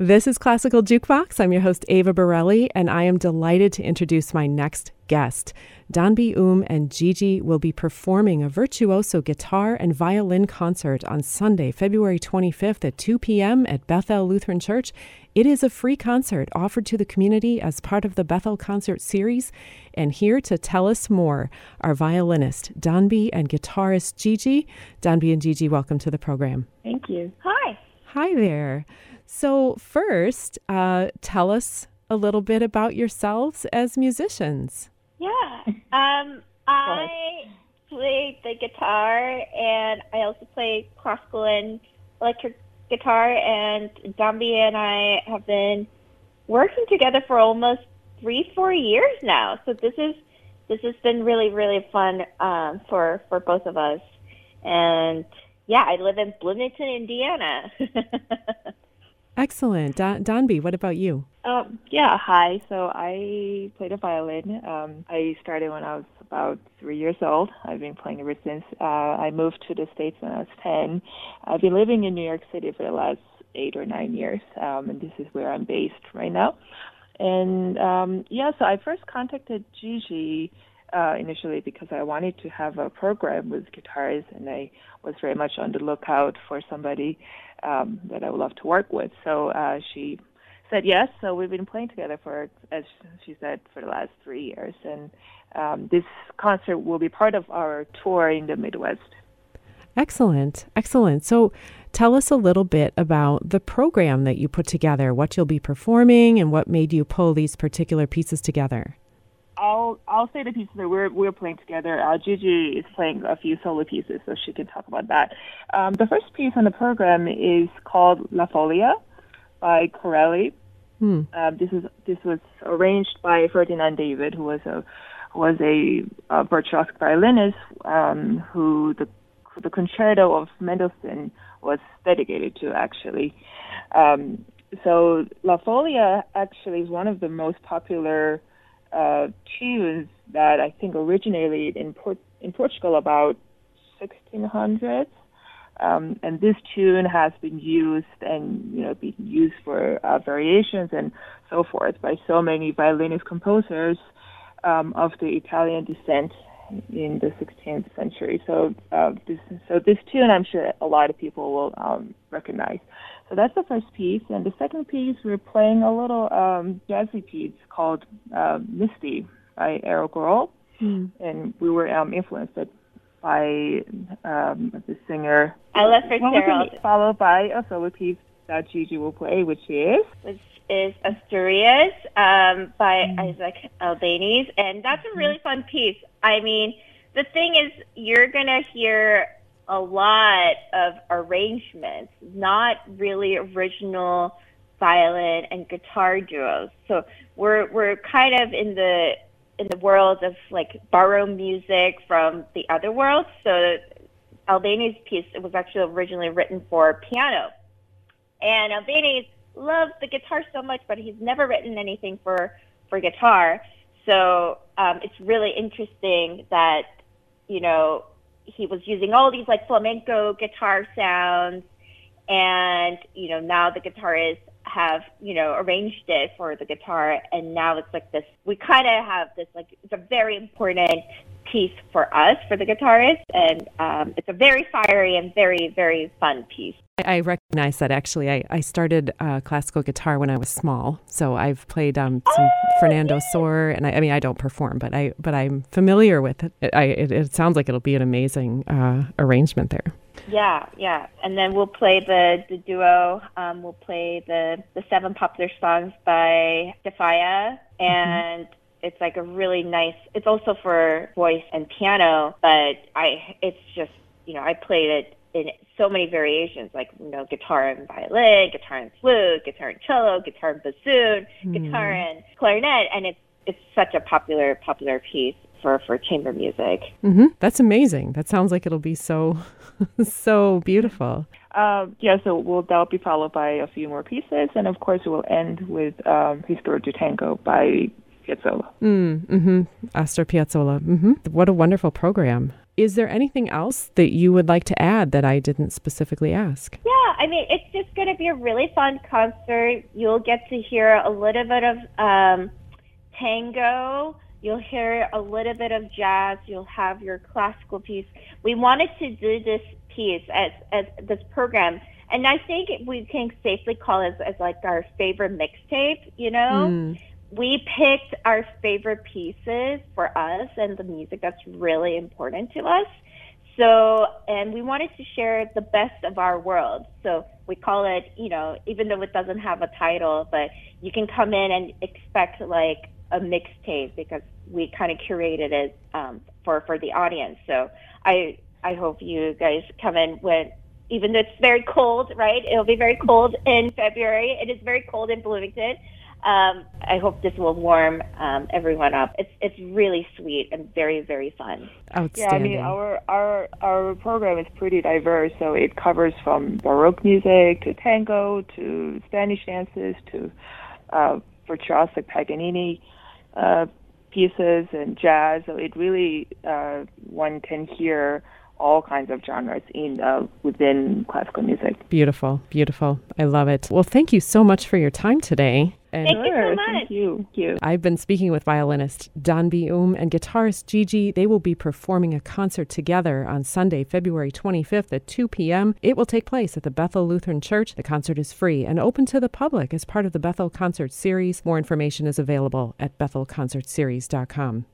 This is Classical Jukebox. I'm your host, Ava Borelli, and I am delighted to introduce my next guest. Danbi Um and JIJI will be performing a virtuoso guitar and violin concert on Sunday, February 25th at 2 p.m. at Bethel Lutheran Church. It is a free concert offered to the community as part of the Bethel Concert Series. And here to tell us more, our violinist, Danbi, and guitarist, JIJI. Danbi and JIJI, welcome to the program. Thank you. Hi. Hi there. So, first, uh, tell us a little bit about yourselves as musicians. Yeah. Um, I play the guitar and I also play classical and electric guitar. And Danbi and I have been working together for almost three, four years now. So this is this has been really, really fun um, for for both of us. And yeah, I live in Bloomington, Indiana. Excellent. Don- Danbi, what about you? Um, yeah, hi. So I play the violin. Um, I started when I was about three years old. I've been playing ever since. Uh, I moved to the States when I was 10. I've been living in New York City for the last eight or nine years, um, and this is where I'm based right now. And um, yeah, so I first contacted JIJI uh, initially because I wanted to have a program with guitars, and I was very much on the lookout for somebody um, that I would love to work with. So uh, she said yes. So we've been playing together for, as she said, for the last three years, and um, this concert will be part of our tour in the Midwest. Excellent, excellent. So, tell us a little bit about the program that you put together, what you'll be performing, and what made you pull these particular pieces together. I'll I'll say the pieces that we're we're playing together. Uh, JIJI is playing a few solo pieces, so she can talk about that. Um, the first piece on the program is called La Folia by Corelli. Hmm. Um, this is this was arranged by Ferdinand David, who was a was a, a virtuosic violinist um, who the the concerto of Mendelssohn was dedicated to actually. Um, so La Folia actually is one of the most popular uh, tunes that I think originated in Port- in Portugal about 1600s. Um, and this tune has been used and you know been used for uh, variations and so forth by so many violinist composers um, of the Italian descent in the 16th century. So uh, this so this tune I'm sure a lot of people will um, recognize. So that's the first piece. And the second piece, we're playing a little um, jazzy piece called uh, Misty by Erroll Garner. Mm. And we were um, influenced by um, the singer Ella Fitzgerald. Followed by a solo piece that JIJI will play, which is? Which is Asturias um, by mm. Isaac Albeniz. And that's a really fun piece. I mean, the thing is, you're going to hear a lot of arrangements, not really original violin and guitar duos. So we're we're kind of in the in the world of like borrow music from the other world. So Albeniz piece it was actually originally written for piano, and Albeniz loves the guitar so much, but he's never written anything for for guitar. So um, it's really interesting that you know he was using all these like flamenco guitar sounds and you know now the guitarists have you know arranged it for the guitar and now it's like this we kind of have this like it's a very important piece for us for the guitarist and um, it's a very fiery and very very fun piece I recognize that actually. I, I started uh, classical guitar when I was small, so I've played um, some oh, Fernando yeah. Sor, and I, I, mean I don't perform, but I but I'm familiar with it. I, it, it sounds like it'll be an amazing uh, arrangement there. Yeah, yeah, and then we'll play the the duo. Um, we'll play the the seven popular songs by de Falla, mm-hmm. and mm-hmm. it's like a really nice. It's also for voice and piano, but I it's just you know I played it in so many variations, like you know, guitar and violin, guitar and flute, guitar and cello, guitar and bassoon, mm. guitar and clarinet, and it's it's such a popular popular piece for for chamber music. Mm-hmm. That's amazing. That sounds like it'll be so so beautiful. Um, yeah, so we'll that'll be followed by a few more pieces, and of course we'll end with um, Histoire du Tango by Piazzolla. Mm, mm-hmm. Astor Piazzolla. Mm-hmm. What a wonderful program. Is there anything else that you would like to add that I didn't specifically ask? Yeah, I mean, it's just going to be a really fun concert. You'll get to hear a little bit of um, tango. You'll hear a little bit of jazz. You'll have your classical piece. We wanted to do this piece as, as this program, and I think we can safely call it as, like our favorite mixtape. You know, mm. we picked our favorite pieces for us and the music that's really important to us. So, and we wanted to share the best of our world. So we call it, you know, even though it doesn't have a title, but you can come in and expect like a mixtape because we kind of curated it um, for for the audience. So I I hope you guys come in when even though it's very cold, right? It'll be very cold in February. It is very cold in Bloomington. Um, I hope this will warm um, everyone up. It's it's really sweet and very very fun. Outstanding. Yeah, I mean our our our program is pretty diverse, so it covers from baroque music to tango to Spanish dances to uh, virtuosic Paganini uh, pieces and jazz. So it really uh, one can hear all kinds of genres in uh, within classical music. Beautiful, beautiful. I love it. Well, thank you so much for your time today. And Thank you so much. Thank you. Thank you. I've been speaking with violinist Danbi Um and guitarist JIJI. They will be performing a concert together on Sunday, February 25th at 2 p.m. It will take place at the Bethel Lutheran Church. The concert is free and open to the public as part of the Bethel Concert Series. More information is available at bethelconcertseries.com.